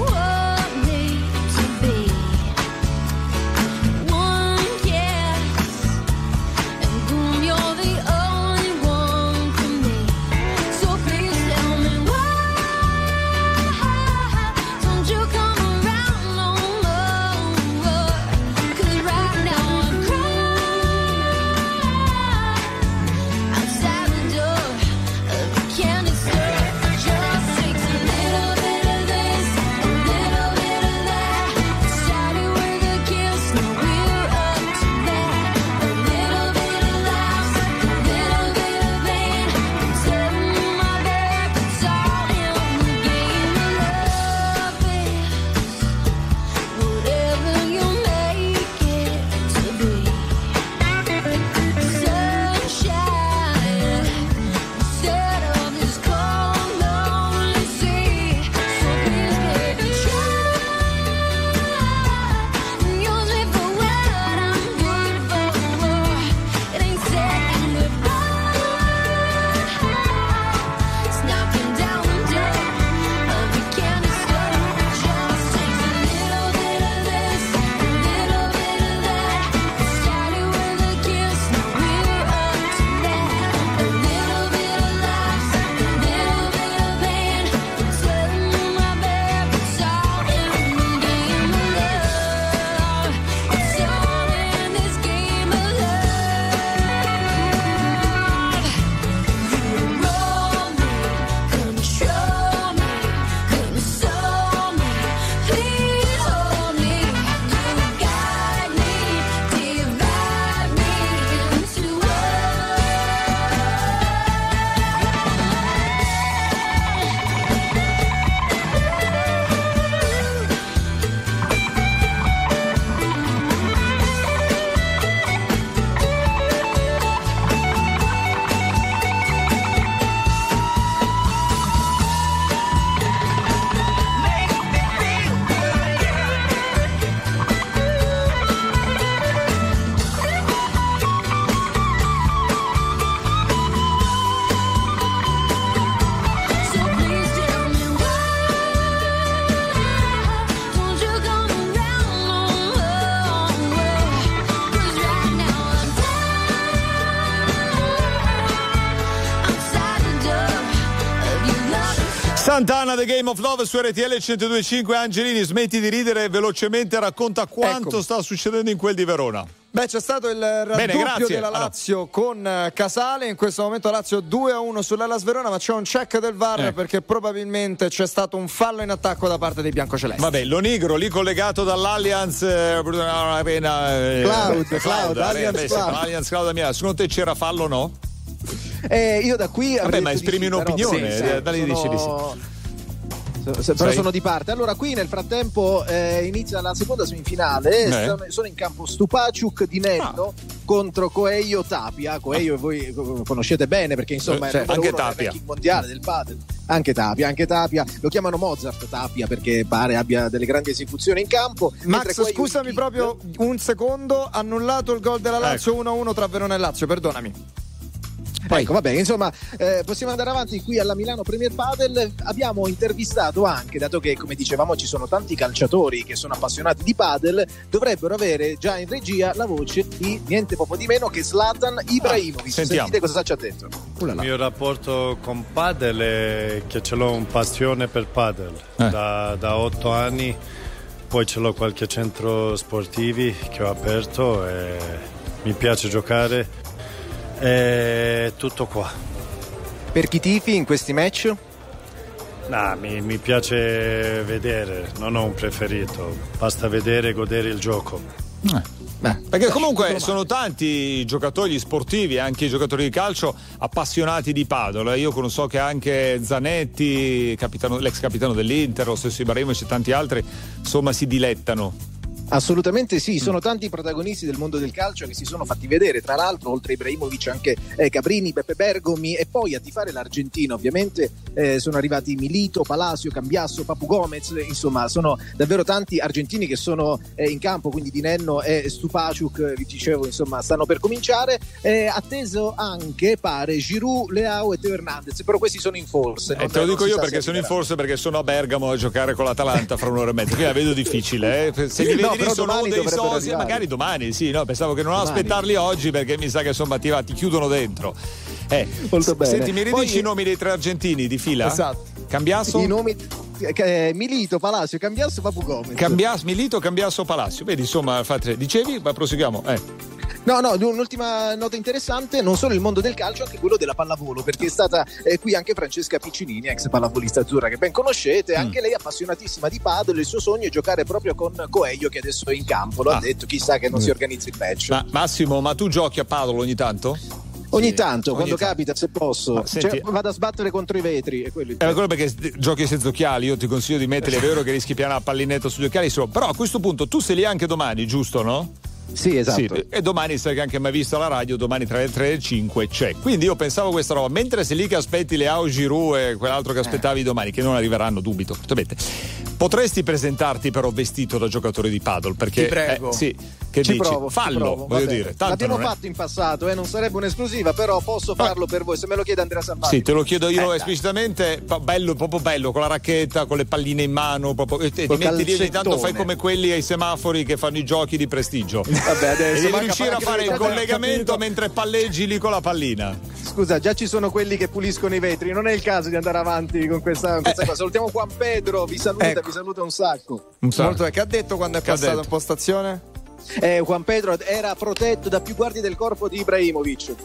[SPEAKER 1] Santana The Game of Love su RTL 1025 Angelini smetti di ridere velocemente racconta quanto
[SPEAKER 5] Ecco.
[SPEAKER 1] sta succedendo in quel di Verona
[SPEAKER 5] Beh, c'è stato il raddoppio della
[SPEAKER 1] Allora.
[SPEAKER 5] Lazio con eh, Casale. In questo momento Lazio 2 a 1 sull'Elas Verona, ma c'è un check del VAR
[SPEAKER 1] Ecco.
[SPEAKER 5] perché probabilmente c'è stato un fallo in attacco da parte dei biancocelesti.
[SPEAKER 1] Vabbè, lo Nigro lì collegato dall'Allianz eh, eh,
[SPEAKER 11] Cloud,
[SPEAKER 1] eh,
[SPEAKER 11] Cloud,
[SPEAKER 1] vabbè,
[SPEAKER 11] Allianz Cloud.
[SPEAKER 1] Allianz Cloud. Secondo te c'era fallo o no?
[SPEAKER 11] Eh, io da qui
[SPEAKER 1] Vabbè,
[SPEAKER 11] avrei
[SPEAKER 1] ma esprimi
[SPEAKER 11] sì,
[SPEAKER 1] un'opinione,
[SPEAKER 11] sì,
[SPEAKER 1] eh, da lì dici di sì.
[SPEAKER 11] Se- però
[SPEAKER 1] Sai?
[SPEAKER 11] sono di parte. Allora, qui nel frattempo eh, inizia la seconda semifinale.
[SPEAKER 1] Eh.
[SPEAKER 11] Sono, sono in campo Stupaciuk di Netto
[SPEAKER 1] Ah.
[SPEAKER 11] contro Coelho Tapia. Coelho voi co- conoscete bene perché insomma
[SPEAKER 1] Eh,
[SPEAKER 11] è il
[SPEAKER 1] certo. Anche Tapia.
[SPEAKER 11] ranking mondiale del padel. Anche Tapia, anche Tapia. Lo chiamano Mozart Tapia perché pare abbia delle grandi esecuzioni in campo.
[SPEAKER 5] Max, scusami proprio un secondo, annullato il gol della Lazio 1-1 tra Verona e Lazio, perdonami.
[SPEAKER 11] Ecco, vabbè, insomma, eh, possiamo andare avanti qui alla Milano Premier Padel. Abbiamo intervistato anche, dato che, come dicevamo, ci sono tanti calciatori che sono appassionati di padel, dovrebbero avere già in regia la voce di niente poco di meno che Zlatan Ibrahimovic.
[SPEAKER 1] sentiamo.
[SPEAKER 11] Sentite cosa ci ha detto.
[SPEAKER 15] Il mio rapporto con padel è che ce l'ho un passione per padel
[SPEAKER 1] Eh.
[SPEAKER 15] da, da otto anni, poi ce l'ho qualche centro sportivi che ho aperto e mi piace giocare. È tutto qua.
[SPEAKER 11] Per chi tifi in questi match?
[SPEAKER 15] Nah, mi, mi piace vedere, non ho un preferito, basta vedere e godere il gioco.
[SPEAKER 1] Perché comunque sono tanti i giocatori, gli sportivi, anche i giocatori di calcio appassionati di paddle. Io so che anche Zanetti, capitano- l'ex capitano dell'Inter, lo stesso Ibrahimovic e tanti altri, insomma, si dilettano.
[SPEAKER 11] Assolutamente sì,
[SPEAKER 1] Mm.
[SPEAKER 11] sono tanti i protagonisti del mondo del calcio che si sono fatti vedere, tra l'altro oltre a Ibrahimovic anche eh, Cabrini, Beppe Bergomi e poi a tifare l'Argentina ovviamente eh, sono arrivati Milito, Palacio, Cambiasso, Papu Gomez, insomma sono davvero tanti argentini che sono eh, in campo, quindi Di Nenno e Stupaciuk, eh, vi dicevo insomma stanno per cominciare, Eh, atteso anche pare Giroud, Leao e Teo Hernandez, però questi sono in forse.
[SPEAKER 1] Eh, te lo dico io perché sono in forse perché sono a Bergamo a giocare con l'Atalanta fra un'ora e mezza. Quindi la vedo difficile. eh. Se li (laughs) vedi
[SPEAKER 11] No,
[SPEAKER 1] lì sono dei
[SPEAKER 11] arrivare.
[SPEAKER 1] magari domani, sì, no, pensavo che non
[SPEAKER 11] Domani.
[SPEAKER 1] aspettarli oggi perché mi sa che insomma ti, va- ti chiudono dentro. Eh,
[SPEAKER 11] Molto bene.
[SPEAKER 1] Senti, mi ridici
[SPEAKER 11] Poi-
[SPEAKER 1] i nomi dei tre argentini di fila?
[SPEAKER 11] Esatto.
[SPEAKER 1] Cambiasso?
[SPEAKER 11] I nomi eh, Milito, Palacio, Cambiasso, Papu Gomez.
[SPEAKER 1] Cambiasso, Milito, Cambiasso, Palacio. Vedi, insomma, dicevi, ma proseguiamo. Eh.
[SPEAKER 11] No, no, un'ultima nota interessante, non solo il mondo del calcio, anche quello della pallavolo, perché è stata eh, qui anche Francesca Piccinini, ex pallavolista azzurra che ben conoscete,
[SPEAKER 1] Mm.
[SPEAKER 11] anche lei appassionatissima di paddle, il suo sogno è giocare proprio con Coelho che adesso è in campo, lo
[SPEAKER 1] Ah.
[SPEAKER 11] ha detto, chissà che non si organizzi il match.
[SPEAKER 1] Ma Massimo, ma tu giochi a paddle ogni tanto?
[SPEAKER 11] Ogni tanto,
[SPEAKER 1] ogni
[SPEAKER 11] quando
[SPEAKER 1] tanto.
[SPEAKER 11] capita, se posso,
[SPEAKER 1] senti-
[SPEAKER 11] cioè, vado a sbattere contro i vetri. Quello è il
[SPEAKER 1] È quello perché giochi senza occhiali, io ti consiglio di metterli, è vero che rischi piano la pallinetta sugli occhiali, solo- però a questo punto tu sei lì anche domani, giusto no?
[SPEAKER 11] Sì, esatto.
[SPEAKER 1] e domani sai che anche mai visto la radio, domani tra le 3 e le 5 c'è. Quindi io pensavo questa roba, mentre sei lì che aspetti le Ao Giroud e quell'altro che aspettavi domani, che non arriveranno, dubito. Potresti presentarti però vestito da giocatore di paddle, perché
[SPEAKER 11] Ti prego.
[SPEAKER 1] eh, sì, che
[SPEAKER 11] Ci
[SPEAKER 1] dici?
[SPEAKER 11] provo,
[SPEAKER 1] Fallo,
[SPEAKER 11] provo,
[SPEAKER 1] voglio dire. Tanto
[SPEAKER 11] L'abbiamo
[SPEAKER 1] è-
[SPEAKER 11] fatto in passato, eh, non sarebbe un'esclusiva, però posso farlo per voi, se me lo chiede Andrea Salvati.
[SPEAKER 1] Sì, te lo chiedo io
[SPEAKER 11] Eh,
[SPEAKER 1] esplicitamente, pa- bello, proprio bello, con la racchetta, con le palline in mano, proprio, e ti metti lì ogni tanto fai come quelli ai semafori che fanno i giochi di prestigio. (laughs)
[SPEAKER 11] Vabbè, adesso
[SPEAKER 1] e devi riuscire a fare il collegamento mentre palleggi lì con la pallina.
[SPEAKER 11] Scusa, già ci sono quelli che puliscono i vetri, non è il caso di andare avanti con questa, con questa cosa. Salutiamo Juan Pedro, vi saluta,
[SPEAKER 5] Ecco.
[SPEAKER 11] vi saluta un sacco.
[SPEAKER 1] sacco.
[SPEAKER 5] Molto bene. Che ha detto quando è
[SPEAKER 1] Che
[SPEAKER 5] passato in postazione?
[SPEAKER 11] Eh, Juan Pedro era protetto da più guardie del corpo di Ibrahimovic.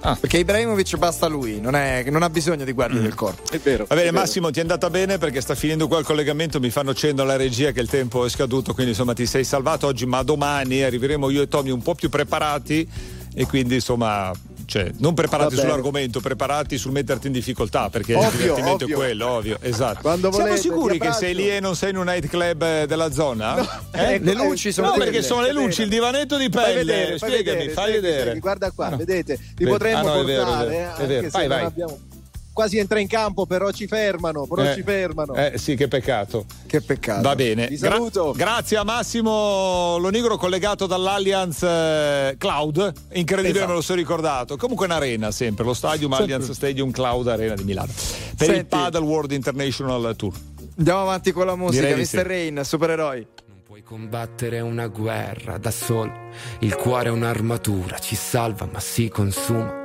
[SPEAKER 1] Ah.
[SPEAKER 5] Perché Ibrahimovic basta lui, non, è, non ha bisogno di guardie del corpo.
[SPEAKER 11] È vero.
[SPEAKER 1] Va bene,
[SPEAKER 11] vero.
[SPEAKER 1] Massimo, ti è andata bene perché sta finendo qua il collegamento. Mi fanno cenno alla regia che il tempo è scaduto, quindi insomma ti sei salvato oggi, ma domani arriveremo io e Tommy un po' più preparati e quindi insomma. Cioè, non preparati sull'argomento, preparati sul metterti in difficoltà perché il
[SPEAKER 11] Ovvio,
[SPEAKER 1] divertimento
[SPEAKER 11] ovvio.
[SPEAKER 1] è quello, ovvio, esatto.
[SPEAKER 11] Quando
[SPEAKER 1] Siamo
[SPEAKER 11] volete,
[SPEAKER 1] sicuri che sei lì e non sei in un nightclub eh, della zona?
[SPEAKER 11] Eh,
[SPEAKER 5] Le luci sono
[SPEAKER 1] no,
[SPEAKER 5] quelle.
[SPEAKER 1] perché sono le luci, il divanetto di
[SPEAKER 11] Fai
[SPEAKER 1] pelle.
[SPEAKER 11] vedere, fai
[SPEAKER 1] Spiegami,
[SPEAKER 11] vedere,
[SPEAKER 1] fai vedere.
[SPEAKER 11] Guarda qua,
[SPEAKER 1] Ah, no.
[SPEAKER 11] vedete, vi
[SPEAKER 1] Vedi.
[SPEAKER 11] potremmo
[SPEAKER 1] Ah, no, è vero, è
[SPEAKER 11] portare,
[SPEAKER 1] vero,
[SPEAKER 11] eh,
[SPEAKER 1] è
[SPEAKER 11] anche
[SPEAKER 1] vero.
[SPEAKER 11] se
[SPEAKER 1] Vai,
[SPEAKER 11] non
[SPEAKER 1] vai.
[SPEAKER 11] abbiamo quasi entra in campo, però ci fermano, però
[SPEAKER 1] Eh,
[SPEAKER 11] ci fermano.
[SPEAKER 1] Eh sì, che peccato.
[SPEAKER 5] Che peccato.
[SPEAKER 1] Va bene.
[SPEAKER 11] Vi saluto.
[SPEAKER 1] grazie a Massimo Lonigro collegato dall'Allianz eh, Cloud. Incredibile,
[SPEAKER 11] Esatto.
[SPEAKER 1] me lo sono ricordato. Comunque un'arena sempre, lo stadium Allianz Stadium Cloud Arena di Milano. Per il
[SPEAKER 5] Senti.
[SPEAKER 1] Paddle World International Tour.
[SPEAKER 5] Andiamo avanti con la musica.
[SPEAKER 1] Direi
[SPEAKER 5] Mr.
[SPEAKER 1] sì.
[SPEAKER 5] Rain, supereroi.
[SPEAKER 9] Puoi combattere una guerra da solo, il cuore è un'armatura, ci salva ma si consuma.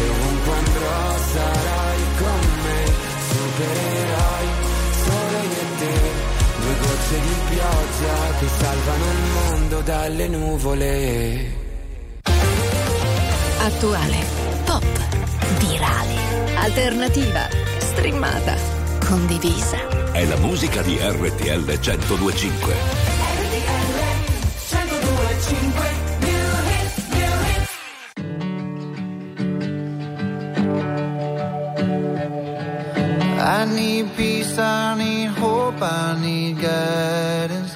[SPEAKER 9] e ovunque andrò sarai con me, supereroi solo io e te. Due gocce di pioggia che salvano il mondo dalle nuvole.
[SPEAKER 13] Attuale, pop, virale, alternativa, streamata, condivisa.
[SPEAKER 3] È la musica di RTL 1025.
[SPEAKER 16] I need peace, I need hope, I need guidance.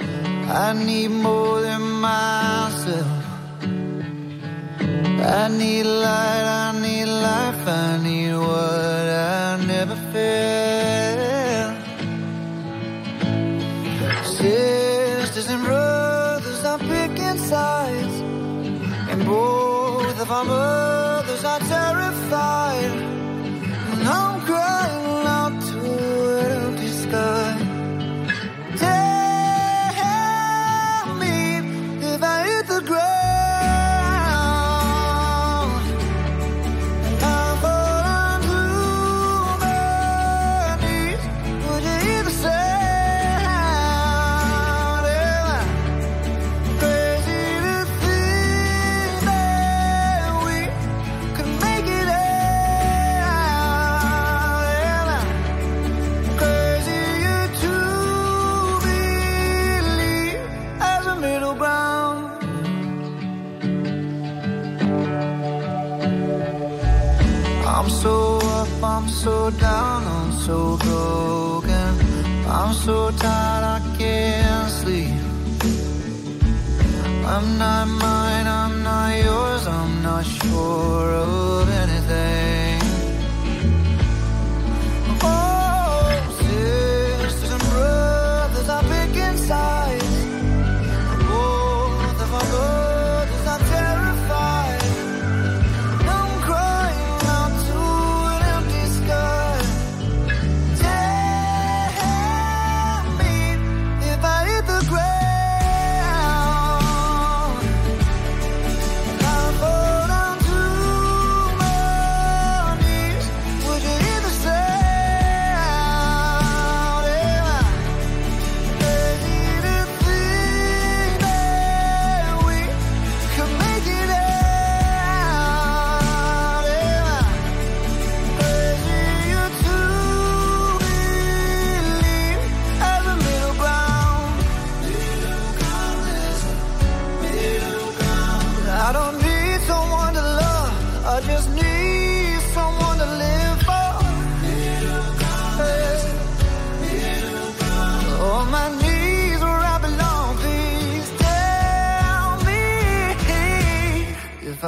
[SPEAKER 16] I need more than myself. I need light, I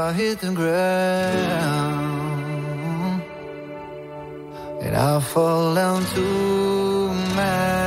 [SPEAKER 16] I hit the ground. And I fall down to my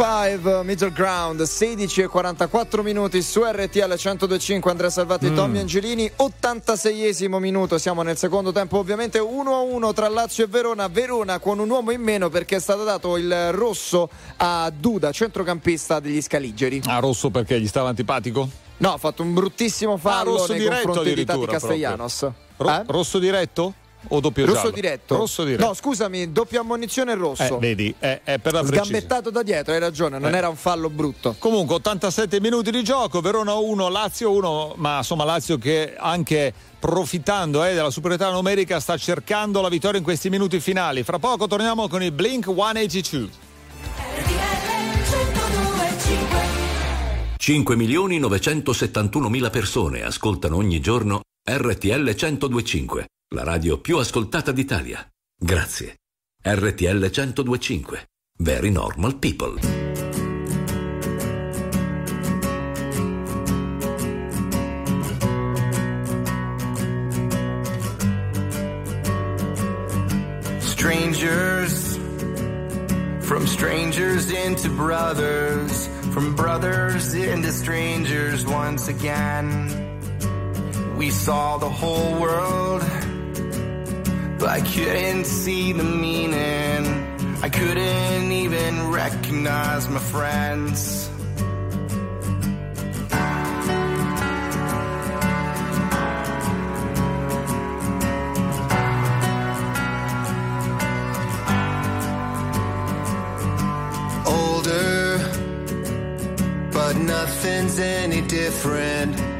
[SPEAKER 16] 5 Middle Ground
[SPEAKER 5] 16 e 44 minuti su RTL 1025 Andrea Salvati
[SPEAKER 1] mm.
[SPEAKER 5] Tommy Angelini 86esimo minuto siamo nel secondo tempo ovviamente 1 a 1 tra Lazio e Verona Verona con un uomo in meno perché è stato dato il rosso a Duda centrocampista degli Scaligeri
[SPEAKER 1] ah rosso perché gli stava antipatico?
[SPEAKER 5] no ha fatto un bruttissimo fallo
[SPEAKER 1] ah, rosso
[SPEAKER 5] nei confronti di Tati Castellanos
[SPEAKER 1] Ro-
[SPEAKER 5] eh?
[SPEAKER 1] rosso diretto? O doppio
[SPEAKER 5] rosso
[SPEAKER 1] giallo?
[SPEAKER 5] diretto
[SPEAKER 1] Rosso diretto.
[SPEAKER 5] no scusami doppia ammonizione e rosso
[SPEAKER 1] Eh, vedi, è, è per la
[SPEAKER 5] sgambettato da dietro hai ragione non
[SPEAKER 1] Eh.
[SPEAKER 5] era un fallo brutto
[SPEAKER 1] Comunque 87 minuti di gioco, Verona 1, Lazio 1, ma insomma Lazio che anche profittando eh, della superiorità numerica sta cercando la vittoria in questi minuti finali. Fra poco torniamo con i Blink 182.
[SPEAKER 3] 5 milioni 971 mila persone ascoltano ogni giorno RTL 1025, la radio più ascoltata d'Italia. Grazie. RTL 1025. Very normal people.
[SPEAKER 17] Strangers, from strangers into brothers, from brothers into strangers once again. We saw the whole world, but I couldn't see the meaning. I couldn't even recognize my friends. older, but nothing's any different.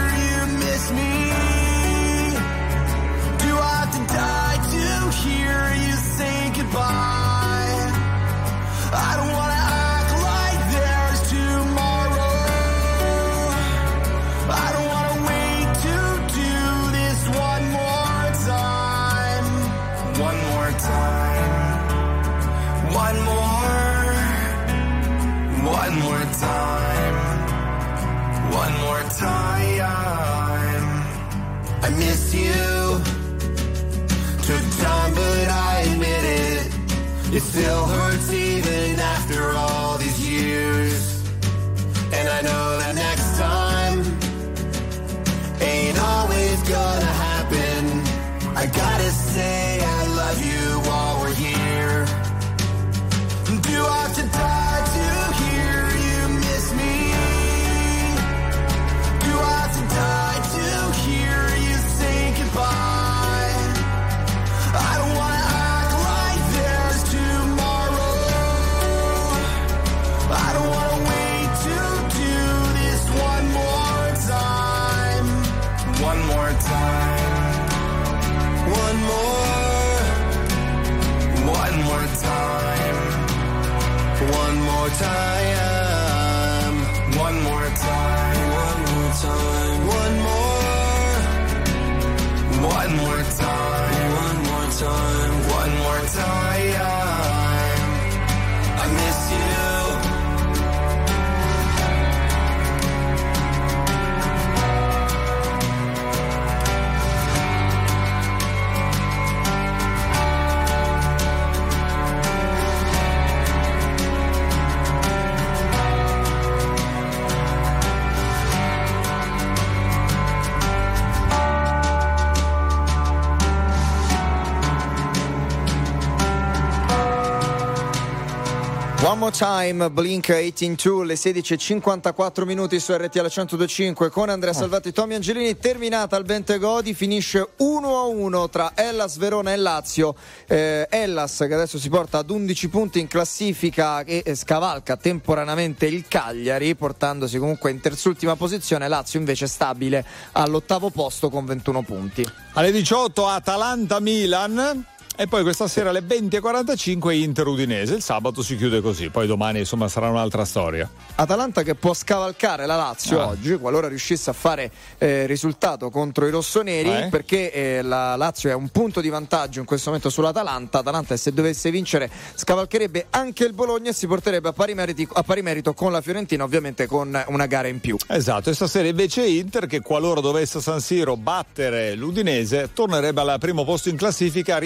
[SPEAKER 17] time,
[SPEAKER 5] Blink 182, le 16.54 minuti su RTL 125 con Andrea Salvati e Tommy Angelini. Terminata al Bentegodi, finisce 1-1 tra Hellas Verona e Lazio. Eh, Hellas che adesso si porta ad 11 punti in classifica e eh, scavalca temporaneamente il Cagliari, portandosi comunque in terzultima posizione. Lazio invece stabile all'ottavo posto con 21 punti.
[SPEAKER 1] Alle 18 Atalanta-Milan. E poi questa sera alle 20.45 Inter Udinese. Il sabato si chiude così, poi domani insomma sarà un'altra storia.
[SPEAKER 5] Atalanta che può scavalcare la Lazio
[SPEAKER 1] Ah.
[SPEAKER 5] oggi qualora riuscisse a fare eh, risultato contro i rossoneri
[SPEAKER 1] Eh?
[SPEAKER 5] perché eh, la Lazio è un punto di vantaggio in questo momento sull'Atalanta Atalanta se dovesse vincere scavalcherebbe anche il Bologna e si porterebbe a pari, meriti- a pari merito con la Fiorentina ovviamente con una gara in più
[SPEAKER 1] Esatto, e stasera invece Inter che qualora dovesse San Siro battere l'Udinese tornerebbe al primo posto in classifica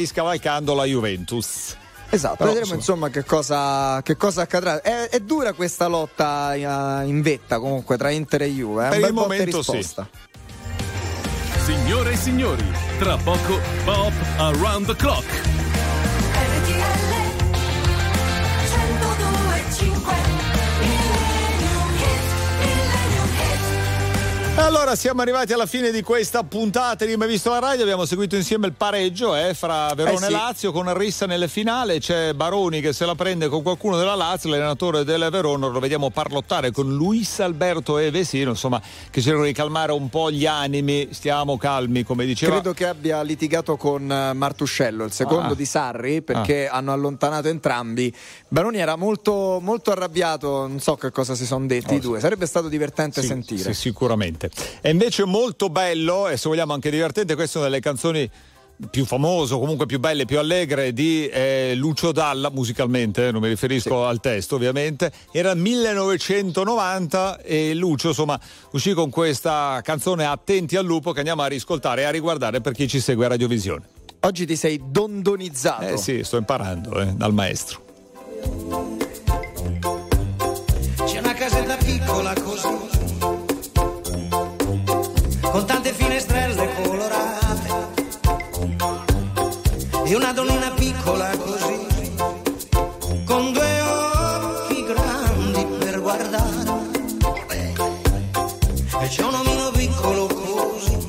[SPEAKER 1] riscavalcando la Juventus.
[SPEAKER 5] Esatto,
[SPEAKER 1] Però,
[SPEAKER 5] vedremo insomma che cosa, che cosa accadrà. È, è dura questa lotta eh, in vetta comunque tra Inter e Juve. eh,
[SPEAKER 3] Per
[SPEAKER 5] un
[SPEAKER 3] il momento sì.
[SPEAKER 5] risposta.
[SPEAKER 3] Signore e signori, tra poco Pop Around the Clock.
[SPEAKER 1] E allora siamo arrivati alla fine di questa puntata di Mai Visto la Radio, abbiamo seguito insieme il pareggio eh, fra Verona
[SPEAKER 5] Eh sì.
[SPEAKER 1] e Lazio con Rissa nelle finale, c'è Baroni che se la prende con qualcuno della Lazio, l'allenatore del Verona, lo vediamo parlottare con Luis Alberto e Vesino, insomma che cercano di calmare un po' gli animi, stiamo calmi come diceva.
[SPEAKER 5] Credo che abbia litigato con eh, Martuscello, il secondo
[SPEAKER 1] Ah.
[SPEAKER 5] di Sarri, perché hanno allontanato entrambi. Baroni era molto, molto arrabbiato, non so che cosa si sono detti
[SPEAKER 1] Oh,
[SPEAKER 5] i due. Sarebbe stato divertente
[SPEAKER 1] Sì,
[SPEAKER 5] sentire.
[SPEAKER 1] sì, sicuramente. È invece molto bello, e se vogliamo anche divertente, questa è una delle canzoni più famose, o comunque più belle, più allegre di eh, Lucio Dalla, musicalmente, eh, non mi riferisco al testo ovviamente. Era 1990 e Lucio insomma uscì con questa canzone Attenti al lupo che andiamo a riscoltare e a riguardare per chi ci segue a Radiovisione.
[SPEAKER 5] Oggi ti sei dondonizzato.
[SPEAKER 1] Eh sì, sto imparando eh, dal maestro.
[SPEAKER 18] Con tante finestrelle colorate, e una donnina piccola così, con due occhi grandi per guardare, e c'è un omino piccolo così,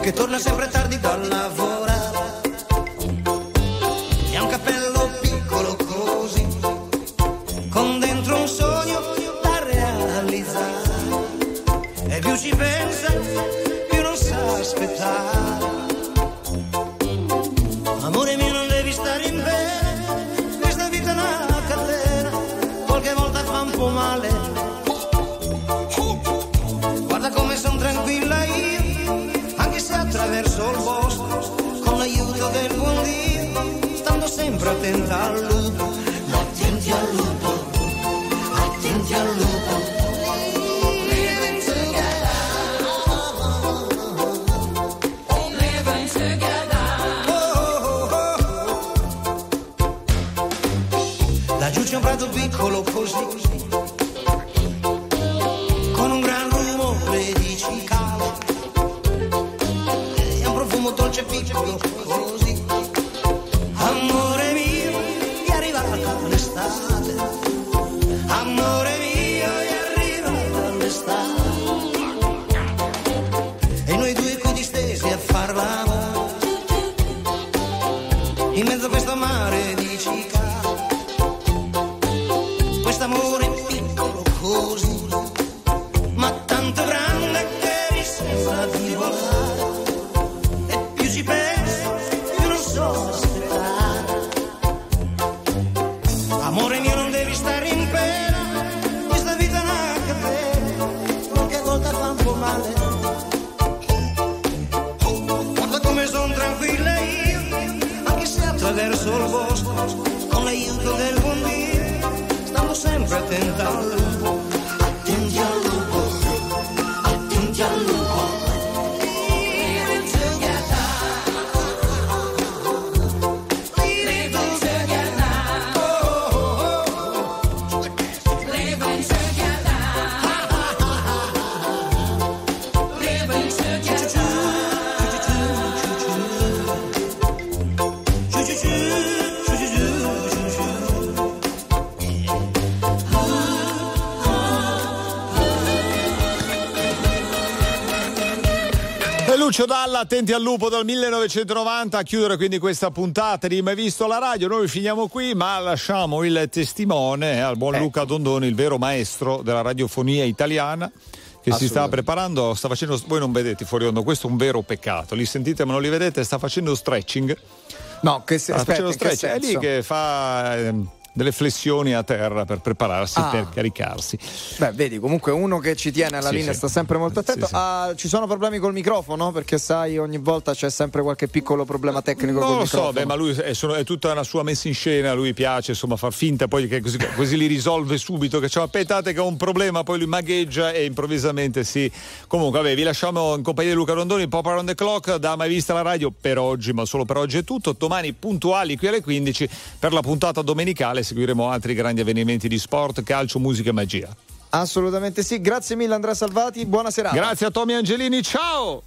[SPEAKER 18] che torna sempre tardi dal lavorare, Laggiù c'è un prato
[SPEAKER 1] Dalla, attenti al lupo dal 1990, a chiudere quindi questa puntata. Di Mai Visto la Radio. Noi finiamo qui, ma lasciamo il testimone al buon Luca Dondoni, il vero maestro della radiofonia italiana, che si sta preparando, sta facendo, voi non vedete fuori onda, questo è un vero peccato, li sentite ma non li vedete, sta facendo stretching.
[SPEAKER 5] No, che se,
[SPEAKER 1] Sta
[SPEAKER 5] aspetta,
[SPEAKER 1] facendo stretching, è lì che fa ehm, delle flessioni a terra per prepararsi,
[SPEAKER 5] Ah.
[SPEAKER 1] per caricarsi.
[SPEAKER 5] Beh, vedi, comunque uno che ci tiene alla
[SPEAKER 1] Sì,
[SPEAKER 5] linea
[SPEAKER 1] sì.
[SPEAKER 5] sta sempre molto attento.
[SPEAKER 1] Sì.
[SPEAKER 5] Ah, ci sono problemi col microfono? Perché sai, ogni volta c'è sempre qualche piccolo problema tecnico
[SPEAKER 1] Non lo so,
[SPEAKER 5] microfono.
[SPEAKER 1] beh, ma lui è, sono- è tutta una sua messa in scena, lui piace insomma far finta poi che così, così li risolve subito, che cioè, aspettate che ho un problema, poi lui magheggia e improvvisamente sì. Comunque vabbè, vi lasciamo in compagnia di Luca Rondoni, Pop Around the Clock, da mai vista la radio per oggi, ma solo per oggi è tutto. Domani puntuali qui alle 15 per la puntata domenicale seguiremo altri grandi avvenimenti di sport, calcio, musica e magia.
[SPEAKER 5] Assolutamente sì. Grazie mille Andrea Salvati, buona serata.
[SPEAKER 1] Grazie a Tommy Angelini, ciao!